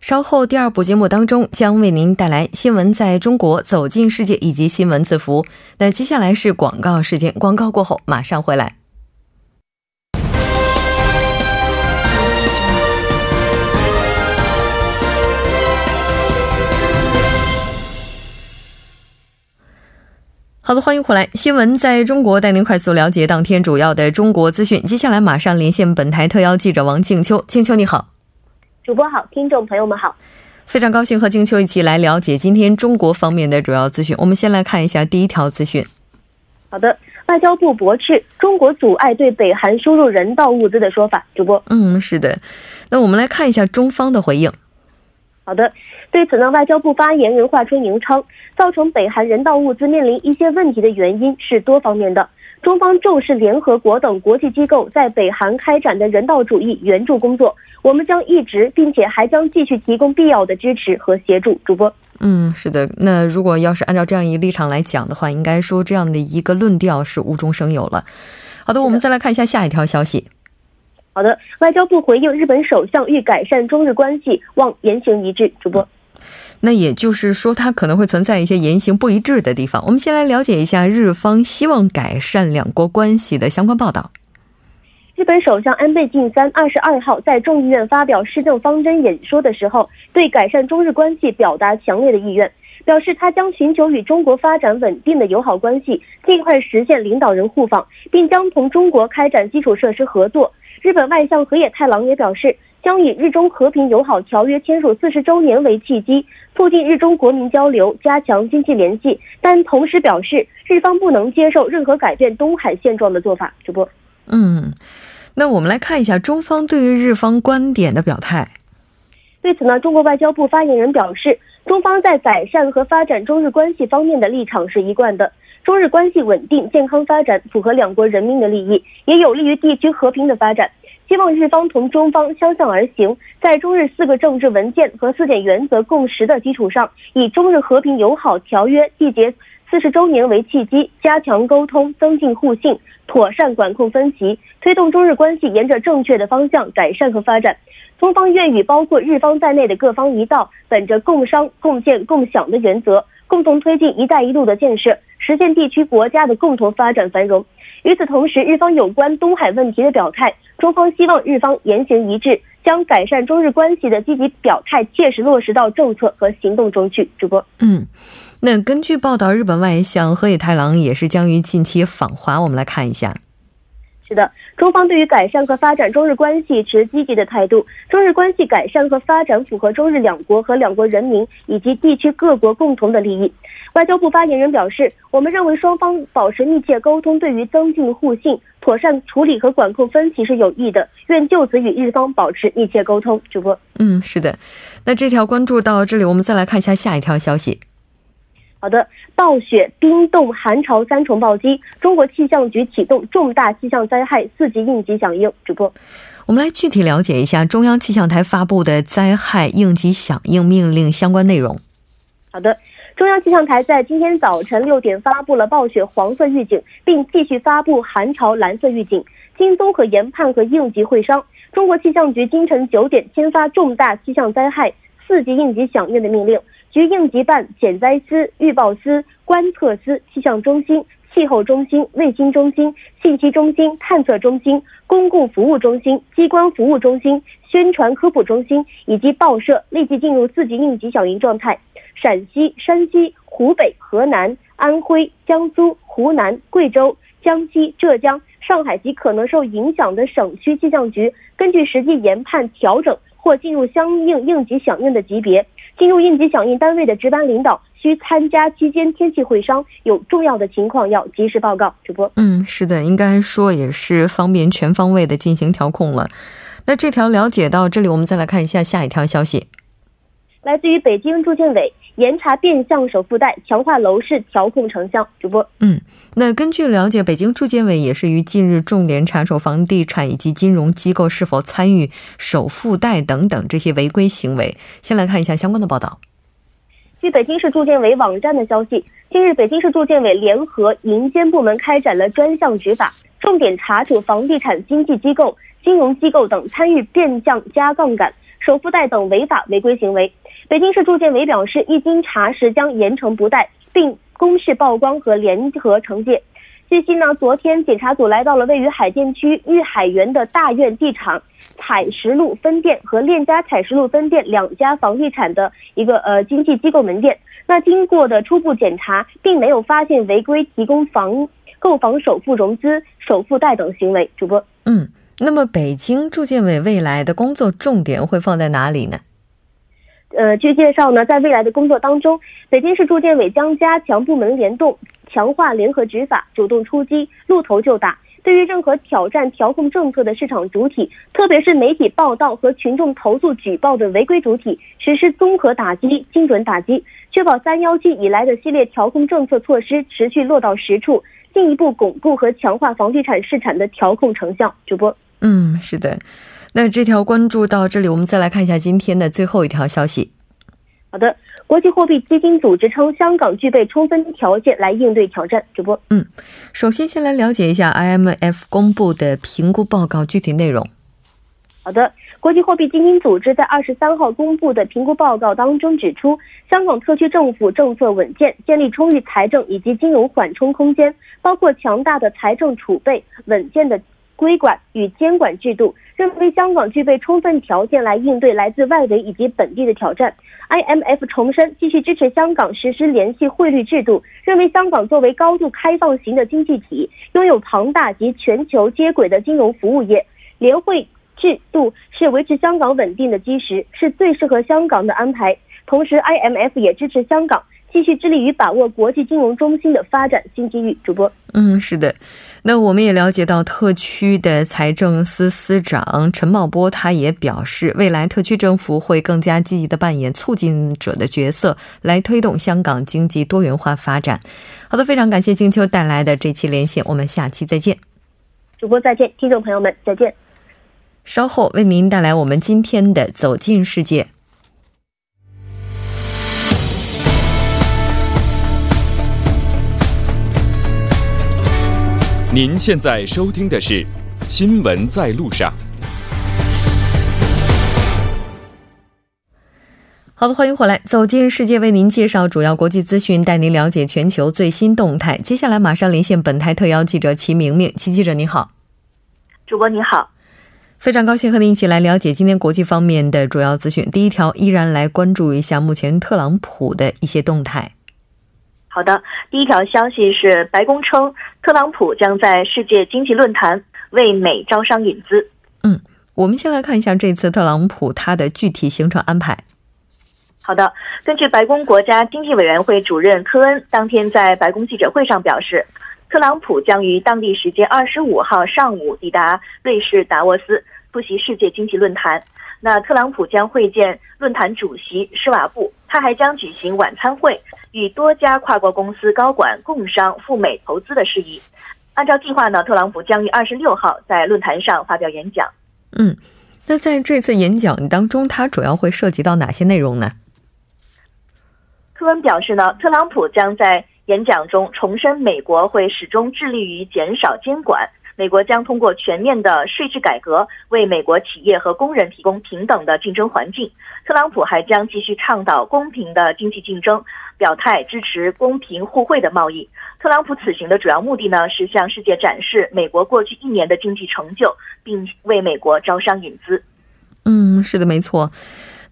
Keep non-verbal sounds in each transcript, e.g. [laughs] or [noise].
稍后第二部节目当中将为您带来新闻在中国走进世界以及新闻字符。那接下来是广告时间，广告过后马上回来。好的，欢迎回来。新闻在中国带您快速了解当天主要的中国资讯。接下来马上连线本台特邀记者王静秋。静秋你好，主播好，听众朋友们好，非常高兴和静秋一起来了解今天中国方面的主要资讯。我们先来看一下第一条资讯。好的，外交部驳斥中国阻碍对北韩输入人道物资的说法。主播，嗯，是的。那我们来看一下中方的回应。好的，对此呢，外交部发言人华春莹称，造成北韩人道物资面临一些问题的原因是多方面的。中方重视联合国等国际机构在北韩开展的人道主义援助工作，我们将一直并且还将继续提供必要的支持和协助。主播，嗯，是的。那如果要是按照这样一个立场来讲的话，应该说这样的一个论调是无中生有了。好的，我们再来看一下下一条消息。好的，外交部回应日本首相欲改善中日关系，望言行一致。主播，那也就是说，它可能会存在一些言行不一致的地方。我们先来了解一下日方希望改善两国关系的相关报道。日本首相安倍晋三二十二号在众议院发表施政方针演说的时候，对改善中日关系表达强烈的意愿，表示他将寻求与中国发展稳定的友好关系，尽快实现领导人互访，并将同中国开展基础设施合作。日本外相河野太郎也表示，将以日中和平友好条约签署四十周年为契机，促进日中国民交流，加强经济联系。但同时表示，日方不能接受任何改变东海现状的做法。主播，嗯，那我们来看一下中方对于日方观点的表态。对此呢，中国外交部发言人表示，中方在改善和发展中日关系方面的立场是一贯的。中日关系稳定、健康发展，符合两国人民的利益，也有利于地区和平的发展。希望日方同中方相向而行，在中日四个政治文件和四点原则共识的基础上，以中日和平友好条约缔结四十周年为契机，加强沟通，增进互信，妥善管控分歧，推动中日关系沿着正确的方向改善和发展。中方愿与包括日方在内的各方一道，本着共商、共建、共享的原则，共同推进“一带一路”的建设。实现地区国家的共同发展繁荣。与此同时，日方有关东海问题的表态，中方希望日方言行一致，将改善中日关系的积极表态切实落实到政策和行动中去。主播，嗯，那根据报道，日本外相河野太郎也是将于近期访华。我们来看一下。是的，中方对于改善和发展中日关系持积极的态度。中日关系改善和发展符合中日两国和两国人民以及地区各国共同的利益。外交部发言人表示，我们认为双方保持密切沟通，对于增进互信、妥善处理和管控分歧是有益的。愿就此与日方保持密切沟通。主播，嗯，是的。那这条关注到这里，我们再来看一下下一条消息。好的，暴雪、冰冻、寒潮三重暴击，中国气象局启动重大气象灾害四级应急响应。主播，我们来具体了解一下中央气象台发布的灾害应急响应命令相关内容。好的，中央气象台在今天早晨六点发布了暴雪黄色预警，并继续发布寒潮蓝色预警。经综合研判和应急会商，中国气象局今晨九点签发重大气象灾害四级应急响应的命令。局应急办、减灾司、预报司、观测司、气象中心、气候中心、卫星中心、信息中心、探测中心、公共服务中心、机关服务中心、宣传科普中心以及报社立即进入四级应急响应状态。陕西、山西、湖北、河南、安徽、江苏、湖南、贵州、江西、浙江、上海及可能受影响的省区气象局，根据实际研判调整或进入相应应急响应的级别。进入应急响应单位的值班领导需参加期间天气会商，有重要的情况要及时报告。主播，嗯，是的，应该说也是方便全方位的进行调控了。那这条了解到这里，我们再来看一下下一条消息。来自于北京住建委。严查变相首付贷，强化楼市调控成效。主播，嗯，那根据了解，北京住建委也是于近日重点查处房地产以及金融机构是否参与首付贷等等这些违规行为。先来看一下相关的报道。据北京市住建委网站的消息，近日北京市住建委联合银监部门开展了专项执法，重点查处房地产经纪机构、金融机构等参与变相加杠杆、首付贷等违法违规行为。北京市住建委表示，一经查实，将严惩不贷，并公示曝光和联合惩戒。据悉呢，昨天检查组来到了位于海淀区玉海园的大院地产采石路分店和链家采石路分店两家房地产的一个呃经纪机构门店。那经过的初步检查，并没有发现违规提供房购房首付融资、首付贷等行为。主播，嗯，那么北京住建委未来的工作重点会放在哪里呢？呃，据介绍呢，在未来的工作当中，北京市住建委将加强部门联动，强化联合执法，主动出击，露头就打。对于任何挑战调控政策的市场主体，特别是媒体报道和群众投诉举报的违规主体，实施综合打击、精准打击，确保“三幺七”以来的系列调控政策措施持续落到实处，进一步巩固和强化房地产市场的调控成效。主播，嗯，是的。那这条关注到这里，我们再来看一下今天的最后一条消息。好的，国际货币基金组织称，香港具备充分条件来应对挑战。主播，嗯，首先先来了解一下 IMF 公布的评估报告具体内容。好的，国际货币基金组织在二十三号公布的评估报告当中指出，香港特区政府政策稳健，建立充裕财政以及金融缓冲空间，包括强大的财政储备、稳健的。规管与监管制度，认为香港具备充分条件来应对来自外围以及本地的挑战。IMF 重申继续支持香港实施联系汇率制度，认为香港作为高度开放型的经济体，拥有庞大及全球接轨的金融服务业，联汇制度是维持香港稳定的基石，是最适合香港的安排。同时，IMF 也支持香港。继续致力于把握国际金融中心的发展新机遇。主播，嗯，是的。那我们也了解到，特区的财政司司长陈茂波他也表示，未来特区政府会更加积极的扮演促进者的角色，来推动香港经济多元化发展。好的，非常感谢静秋带来的这期连线，我们下期再见。主播再见，听众朋友们再见。稍后为您带来我们今天的走进世界。您现在收听的是《新闻在路上》。好的，欢迎回来，走进世界，为您介绍主要国际资讯，带您了解全球最新动态。接下来马上连线本台特邀记者齐明明，齐记者你好，主播你好，非常高兴和您一起来了解今天国际方面的主要资讯。第一条，依然来关注一下目前特朗普的一些动态。好的，第一条消息是，白宫称特朗普将在世界经济论坛为美招商引资。嗯，我们先来看一下这次特朗普他的具体行程安排。好的，根据白宫国家经济委员会主任科恩当天在白宫记者会上表示，特朗普将于当地时间二十五号上午抵达瑞士达沃斯出席世界经济论坛。那特朗普将会见论坛主席施瓦布，他还将举行晚餐会。与多家跨国公司高管共商赴美投资的事宜。按照计划呢，特朗普将于二十六号在论坛上发表演讲。嗯，那在这次演讲当中，他主要会涉及到哪些内容呢？科恩表示呢，特朗普将在演讲中重申，美国会始终致力于减少监管。美国将通过全面的税制改革，为美国企业和工人提供平等的竞争环境。特朗普还将继续倡导公平的经济竞争，表态支持公平互惠的贸易。特朗普此行的主要目的呢，是向世界展示美国过去一年的经济成就，并为美国招商引资。嗯，是的，没错。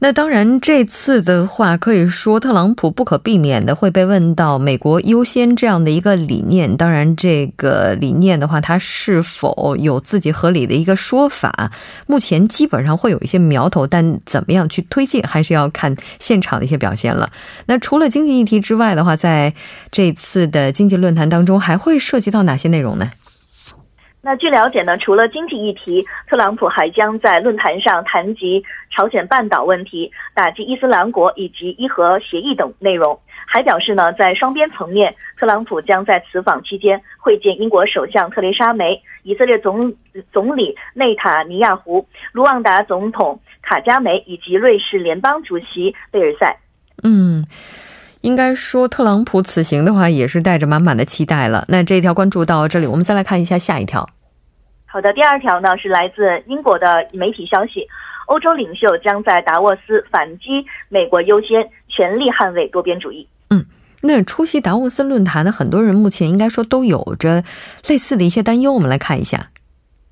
那当然，这次的话可以说，特朗普不可避免的会被问到“美国优先”这样的一个理念。当然，这个理念的话，它是否有自己合理的一个说法？目前基本上会有一些苗头，但怎么样去推进，还是要看现场的一些表现了。那除了经济议题之外的话，在这次的经济论坛当中，还会涉及到哪些内容呢？那据了解呢，除了经济议题，特朗普还将在论坛上谈及朝鲜半岛问题、打击伊斯兰国以及伊核协议等内容。还表示呢，在双边层面，特朗普将在此访期间会见英国首相特蕾莎梅、以色列总总理内塔尼亚胡、卢旺达总统卡加梅以及瑞士联邦主席贝尔塞。嗯。应该说，特朗普此行的话也是带着满满的期待了。那这一条关注到这里，我们再来看一下下一条。好的，第二条呢是来自英国的媒体消息，欧洲领袖将在达沃斯反击“美国优先”，全力捍卫多边主义。嗯，那出席达沃斯论坛的很多人目前应该说都有着类似的一些担忧。我们来看一下。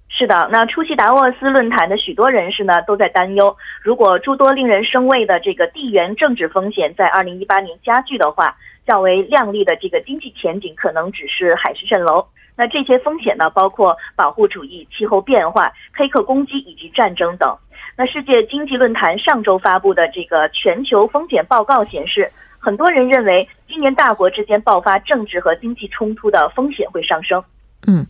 是的，那出席达沃斯论坛的许多人士呢，都在担忧，如果诸多令人生畏的这个地缘政治风险在二零一八年加剧的话，较为亮丽的这个经济前景可能只是海市蜃楼。那这些风险呢，包括保护主义、气候变化、黑客攻击以及战争等。那世界经济论坛上周发布的这个全球风险报告显示，很多人认为今年大国之间爆发政治和经济冲突的风险会上升。嗯。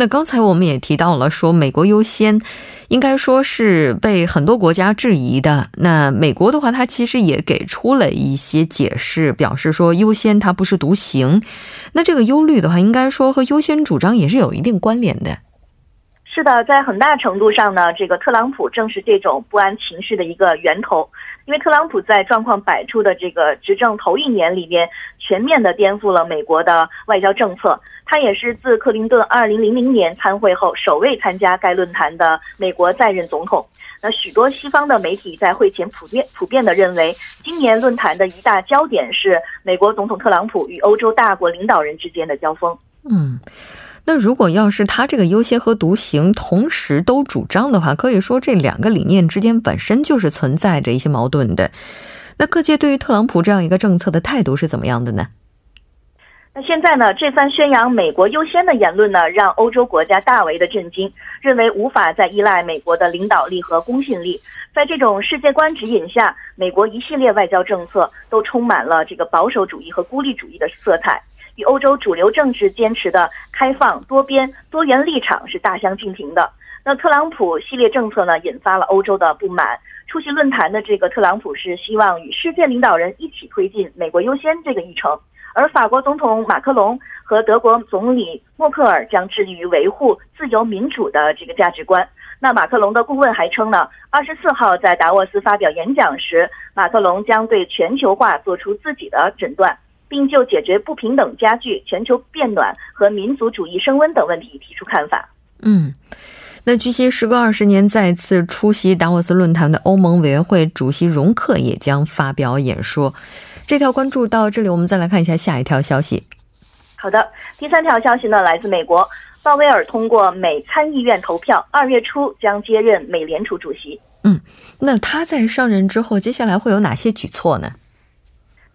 那刚才我们也提到了，说美国优先，应该说是被很多国家质疑的。那美国的话，它其实也给出了一些解释，表示说优先它不是独行。那这个忧虑的话，应该说和优先主张也是有一定关联的。是的，在很大程度上呢，这个特朗普正是这种不安情绪的一个源头。因为特朗普在状况百出的这个执政头一年里边，全面的颠覆了美国的外交政策。他也是自克林顿2000年参会后首位参加该论坛的美国在任总统。那许多西方的媒体在会前普遍普遍的认为，今年论坛的一大焦点是美国总统特朗普与欧洲大国领导人之间的交锋。嗯。那如果要是他这个优先和独行同时都主张的话，可以说这两个理念之间本身就是存在着一些矛盾的。那各界对于特朗普这样一个政策的态度是怎么样的呢？那现在呢，这番宣扬美国优先的言论呢，让欧洲国家大为的震惊，认为无法再依赖美国的领导力和公信力。在这种世界观指引下，美国一系列外交政策都充满了这个保守主义和孤立主义的色彩。与欧洲主流政治坚持的开放、多边、多元立场是大相径庭的。那特朗普系列政策呢，引发了欧洲的不满。出席论坛的这个特朗普是希望与世界领导人一起推进“美国优先”这个议程，而法国总统马克龙和德国总理默克尔将致力于维护自由民主的这个价值观。那马克龙的顾问还称呢，二十四号在达沃斯发表演讲时，马克龙将对全球化做出自己的诊断。并就解决不平等加剧、全球变暖和民族主义升温等问题提出看法。嗯，那据悉，时隔二十年再次出席达沃斯论坛的欧盟委员会主席容克也将发表演说。这条关注到这里，我们再来看一下下一条消息。好的，第三条消息呢，来自美国，鲍威尔通过美参议院投票，二月初将接任美联储主席。嗯，那他在上任之后，接下来会有哪些举措呢？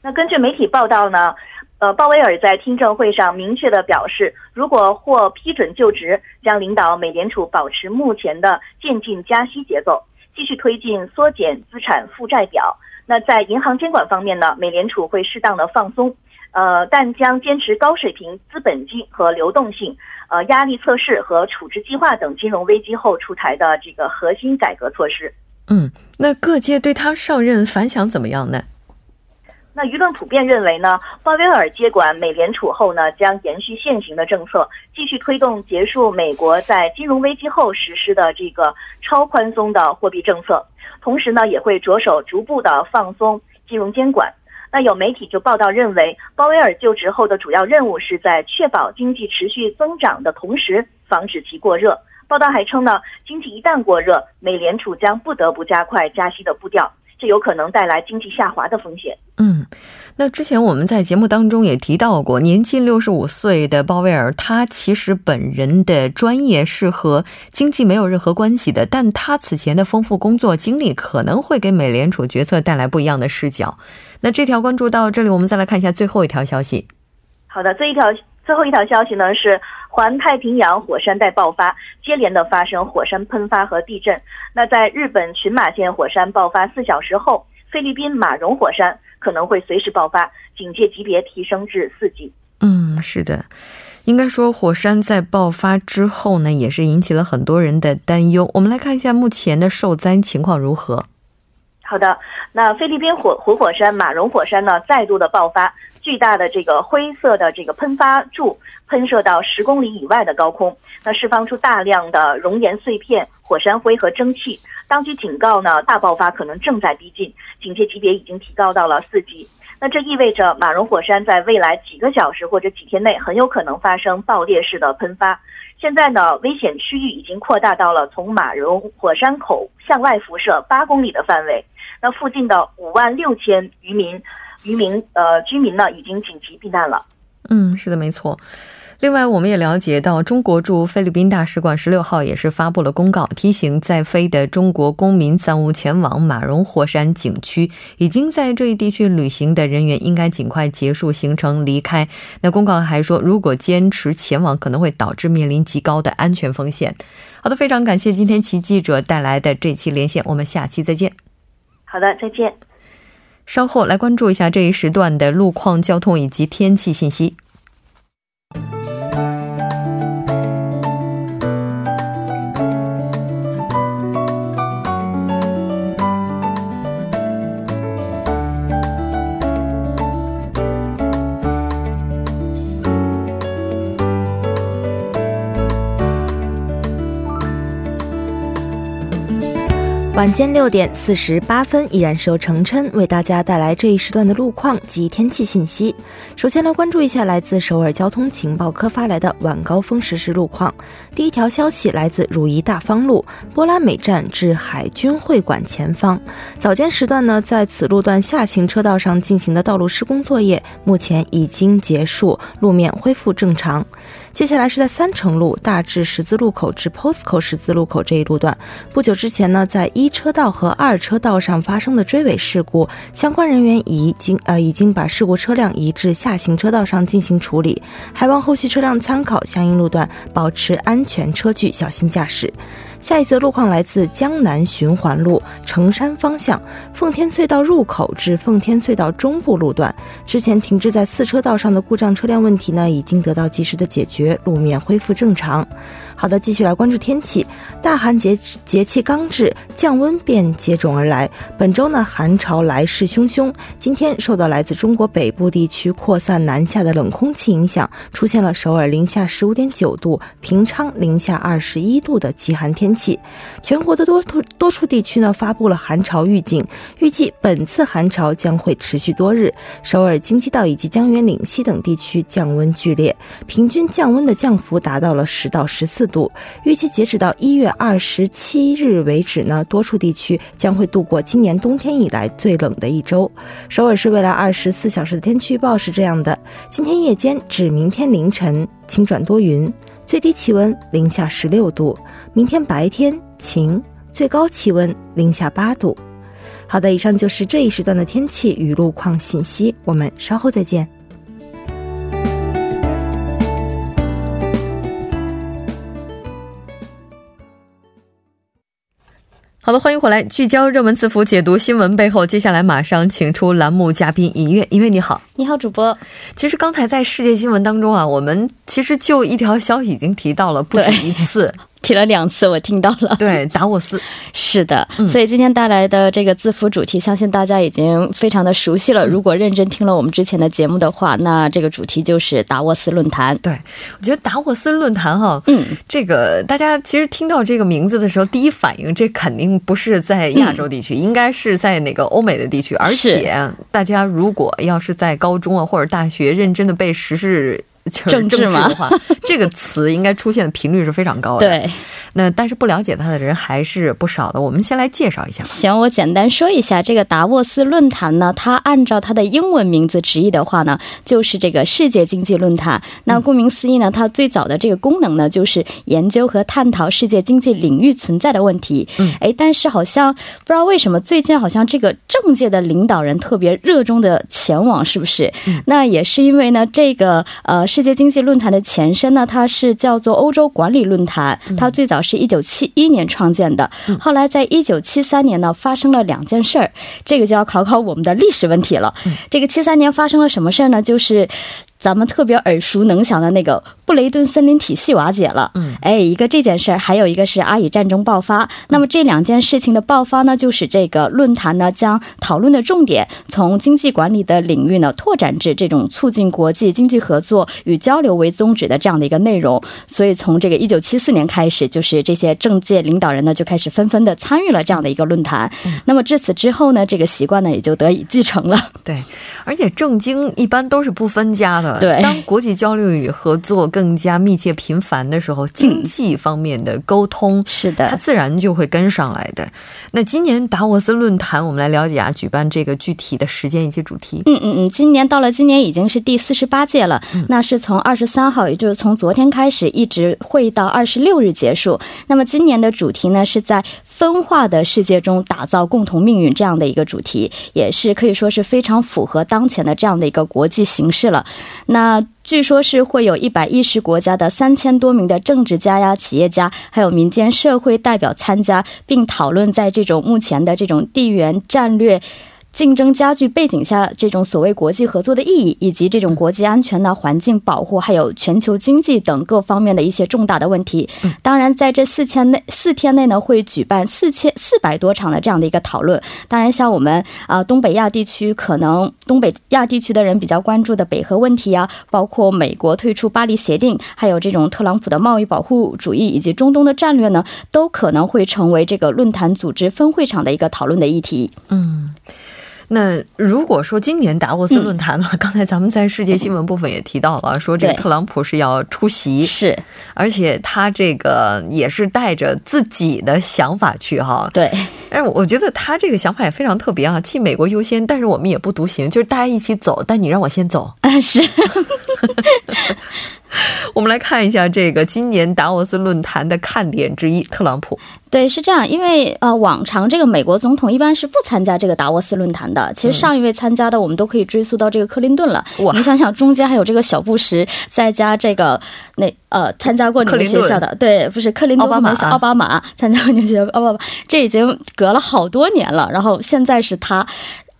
那根据媒体报道呢，呃，鲍威尔在听证会上明确的表示，如果获批准就职，将领导美联储保持目前的渐进加息节奏，继续推进缩减资产负债表。那在银行监管方面呢，美联储会适当的放松，呃，但将坚持高水平资本金和流动性，呃，压力测试和处置计划等金融危机后出台的这个核心改革措施。嗯，那各界对他上任反响怎么样呢？那舆论普遍认为呢，鲍威尔接管美联储后呢，将延续现行的政策，继续推动结束美国在金融危机后实施的这个超宽松的货币政策，同时呢，也会着手逐步的放松金融监管。那有媒体就报道认为，鲍威尔就职后的主要任务是在确保经济持续增长的同时，防止其过热。报道还称呢，经济一旦过热，美联储将不得不加快加息的步调。这有可能带来经济下滑的风险。嗯，那之前我们在节目当中也提到过，年近六十五岁的鲍威尔，他其实本人的专业是和经济没有任何关系的，但他此前的丰富工作经历可能会给美联储决策带来不一样的视角。那这条关注到这里，我们再来看一下最后一条消息。好的，这一条最后一条消息呢是。环太平洋火山带爆发，接连的发生火山喷发和地震。那在日本群马县火山爆发四小时后，菲律宾马荣火山可能会随时爆发，警戒级别提升至四级。嗯，是的。应该说，火山在爆发之后呢，也是引起了很多人的担忧。我们来看一下目前的受灾情况如何。好的，那菲律宾火活火山马荣火山呢，再度的爆发，巨大的这个灰色的这个喷发柱喷射到十公里以外的高空，那释放出大量的熔岩碎片、火山灰和蒸汽。当局警告呢，大爆发可能正在逼近，警戒级别已经提高到了四级。那这意味着马荣火山在未来几个小时或者几天内很有可能发生爆裂式的喷发。现在呢，危险区域已经扩大到了从马荣火山口向外辐射八公里的范围。那附近的五万六千渔民、渔民呃居民呢，已经紧急避难了。嗯，是的，没错。另外，我们也了解到，中国驻菲律宾大使馆十六号也是发布了公告，提醒在菲的中国公民暂勿前往马荣火山景区。已经在这一地区旅行的人员应该尽快结束行程离开。那公告还说，如果坚持前往，可能会导致面临极高的安全风险。好的，非常感谢今天齐记者带来的这期连线，我们下期再见。好的，再见。稍后来关注一下这一时段的路况、交通以及天气信息。晚间六点四十八分，依然是由程琛为大家带来这一时段的路况及天气信息。首先来关注一下来自首尔交通情报科发来的晚高峰实时路况。第一条消息来自汝宜大方路波拉美站至海军会馆前方，早间时段呢，在此路段下行车道上进行的道路施工作业目前已经结束，路面恢复正常。接下来是在三城路大致十字路口至 POSCO 十字路口这一路段，不久之前呢，在一车道和二车道上发生的追尾事故，相关人员已经呃已经把事故车辆移至下行车道上进行处理，还望后续车辆参考相应路段，保持安全车距，小心驾驶。下一则路况来自江南循环路城山方向奉天隧道入口至奉天隧道中部路段，之前停滞在四车道上的故障车辆问题呢，已经得到及时的解决，路面恢复正常。好的，继续来关注天气。大寒节节气刚至，降温便接踵而来。本周呢，寒潮来势汹汹。今天受到来自中国北部地区扩散南下的冷空气影响，出现了首尔零下十五点九度、平昌零下二十一度的极寒天气。全国的多多多处地区呢，发布了寒潮预警，预计本次寒潮将会持续多日。首尔京畿道以及江原岭西等地区降温剧烈，平均降温的降幅达到了十到十四。四度，预计截止到一月二十七日为止呢，多处地区将会度过今年冬天以来最冷的一周。首尔市未来二十四小时的天气预报是这样的：今天夜间至明天凌晨晴转多云，最低气温零下十六度；明天白天晴，最高气温零下八度。好的，以上就是这一时段的天气与路况信息，我们稍后再见。好的，欢迎回来，聚焦热门字符，解读新闻背后。接下来马上请出栏目嘉宾尹月，尹月你好，你好，主播。其实刚才在世界新闻当中啊，我们其实就一条消息已经提到了不止一次。提了两次，我听到了。对，达沃斯是的，所以今天带来的这个字符主题，相信大家已经非常的熟悉了。如果认真听了我们之前的节目的话，那这个主题就是达沃斯论坛。对，我觉得达沃斯论坛哈，嗯，这个大家其实听到这个名字的时候，第一反应这肯定不是在亚洲地区，应该是在哪个欧美的地区。而且大家如果要是在高中啊或者大学认真的背时事。政治的话，[laughs] 这个词应该出现的频率是非常高的。对，那但是不了解它的人还是不少的。我们先来介绍一下。行，我简单说一下这个达沃斯论坛呢，它按照它的英文名字直译的话呢，就是这个世界经济论坛。那顾名思义呢，它最早的这个功能呢，就是研究和探讨世界经济领域存在的问题。嗯，哎，但是好像不知道为什么最近好像这个政界的领导人特别热衷的前往，是不是？那也是因为呢，这个呃。世界经济论坛的前身呢，它是叫做欧洲管理论坛，它最早是一九七一年创建的，后来在一九七三年呢发生了两件事儿，这个就要考考我们的历史问题了。这个七三年发生了什么事儿呢？就是。咱们特别耳熟能详的那个布雷顿森林体系瓦解了。嗯，哎，一个这件事儿，还有一个是阿以战争爆发。那么这两件事情的爆发呢，就使这个论坛呢将讨论的重点从经济管理的领域呢拓展至这种促进国际经济合作与交流为宗旨的这样的一个内容。所以从这个一九七四年开始，就是这些政界领导人呢就开始纷纷的参与了这样的一个论坛。那么至此之后呢，这个习惯呢也就得以继承了。对，而且政经一般都是不分家的。对，当国际交流与合作更加密切频繁的时候，经济方面的沟通是的，它自然就会跟上来的。那今年达沃斯论坛，我们来了解啊，举办这个具体的时间以及主题。嗯嗯嗯，今年到了今年已经是第四十八届了，那是从二十三号，也就是从昨天开始，一直会到二十六日结束。那么今年的主题呢，是在分化的世界中打造共同命运这样的一个主题，也是可以说是非常符合当前的这样的一个国际形势了。那据说是会有一百一十国家的三千多名的政治家呀、企业家，还有民间社会代表参加，并讨论在这种目前的这种地缘战略。竞争加剧背景下，这种所谓国际合作的意义，以及这种国际安全的环境保护，还有全球经济等各方面的一些重大的问题。当然，在这四天内，四天内呢，会举办四千四百多场的这样的一个讨论。当然，像我们啊东北亚地区，可能东北亚地区的人比较关注的北核问题啊，包括美国退出巴黎协定，还有这种特朗普的贸易保护主义，以及中东的战略呢，都可能会成为这个论坛组织分会场的一个讨论的议题。嗯。那如果说今年达沃斯论坛呢，刚才咱们在世界新闻部分也提到了，说这个特朗普是要出席，是，而且他这个也是带着自己的想法去哈，对。但是我觉得他这个想法也非常特别啊，既美国优先，但是我们也不独行，就是大家一起走，但你让我先走。啊，是。[laughs] [laughs] 我们来看一下这个今年达沃斯论坛的看点之一，特朗普。对，是这样，因为呃，往常这个美国总统一般是不参加这个达沃斯论坛的。其实上一位参加的，我们都可以追溯到这个克林顿了。你想想，中间还有这个小布什，再加这个那呃参加过你们学校的，对，不是克林顿，奥巴马，奥巴马参加过你们学校奥巴马，这已经隔了好多年了。然后现在是他。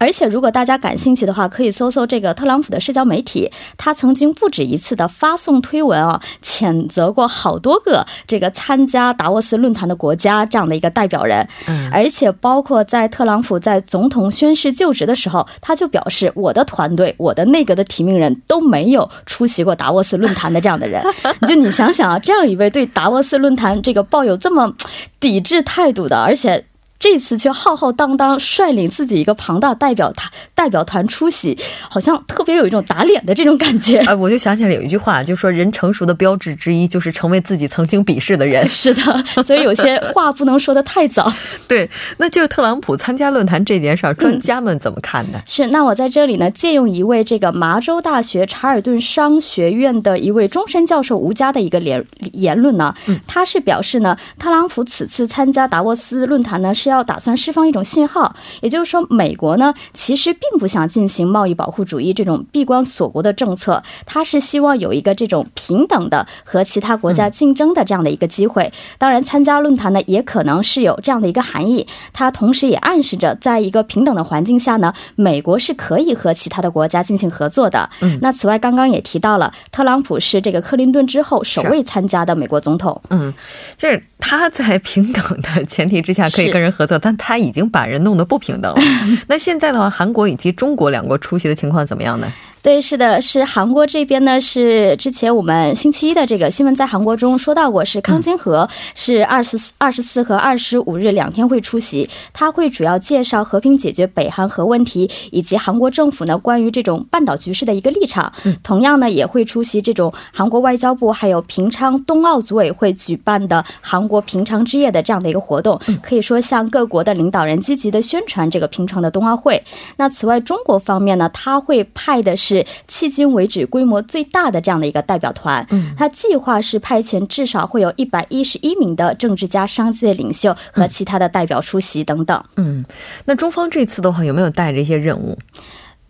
而且，如果大家感兴趣的话，可以搜搜这个特朗普的社交媒体，他曾经不止一次的发送推文啊，谴责过好多个这个参加达沃斯论坛的国家这样的一个代表人。嗯，而且包括在特朗普在总统宣誓就职的时候，他就表示，我的团队、我的内阁的提名人都没有出席过达沃斯论坛的这样的人。[laughs] 就你想想啊，这样一位对达沃斯论坛这个抱有这么抵制态度的，而且。这次却浩浩荡荡率领自己一个庞大代表团代表团出席，好像特别有一种打脸的这种感觉。哎，我就想起来有一句话，就说人成熟的标志之一就是成为自己曾经鄙视的人。[laughs] 是的，所以有些话不能说的太早。[laughs] 对，那就特朗普参加论坛这件事儿，专家们怎么看呢？是，那我在这里呢，借用一位这个麻州大学查尔顿商学院的一位终身教授吴佳的一个言言论呢，他是表示呢，特朗普此次参加达沃斯论坛呢是要。要打算释放一种信号，也就是说，美国呢其实并不想进行贸易保护主义这种闭关锁国的政策，它是希望有一个这种平等的和其他国家竞争的这样的一个机会。当然，参加论坛呢也可能是有这样的一个含义，它同时也暗示着，在一个平等的环境下呢，美国是可以和其他的国家进行合作的。嗯，那此外，刚刚也提到了，特朗普是这个克林顿之后首位参加的美国总统。嗯，就是他在平等的前提之下可以跟人合。作，但他已经把人弄得不平等了。[laughs] 那现在的话，韩国以及中国两国出席的情况怎么样呢？对，是的，是韩国这边呢，是之前我们星期一的这个新闻在韩国中说到过，是康金和是二十四、二十四和二十五日两天会出席，他会主要介绍和平解决北韩核问题，以及韩国政府呢关于这种半岛局势的一个立场。同样呢，也会出席这种韩国外交部还有平昌冬奥组委会举办的韩国平昌之夜的这样的一个活动，可以说向各国的领导人积极的宣传这个平昌的冬奥会。那此外，中国方面呢，他会派的是。是迄今为止规模最大的这样的一个代表团，嗯，他计划是派遣至少会有一百一十一名的政治家、商界领袖和其他的代表出席等等。嗯，那中方这次的话有没有带着一些任务？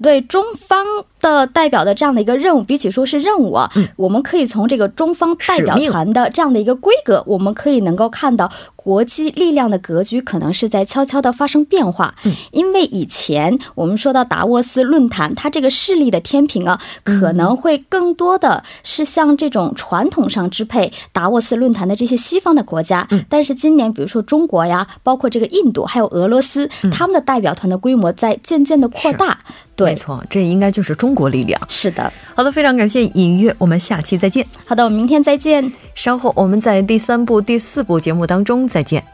对中方的代表的这样的一个任务，比起说是任务啊，我们可以从这个中方代表团的这样的一个规格，我们可以能够看到国际力量的格局可能是在悄悄的发生变化。嗯，因为以前我们说到达沃斯论坛，它这个势力的天平啊，可能会更多的是像这种传统上支配达沃斯论坛的这些西方的国家。嗯，但是今年比如说中国呀，包括这个印度还有俄罗斯，他们的代表团的规模在渐渐的扩大。对，没错，这应该就是中国力量。是的，好的，非常感谢尹月，我们下期再见。好的，我们明天再见。稍后我们在第三部、第四部节目当中再见。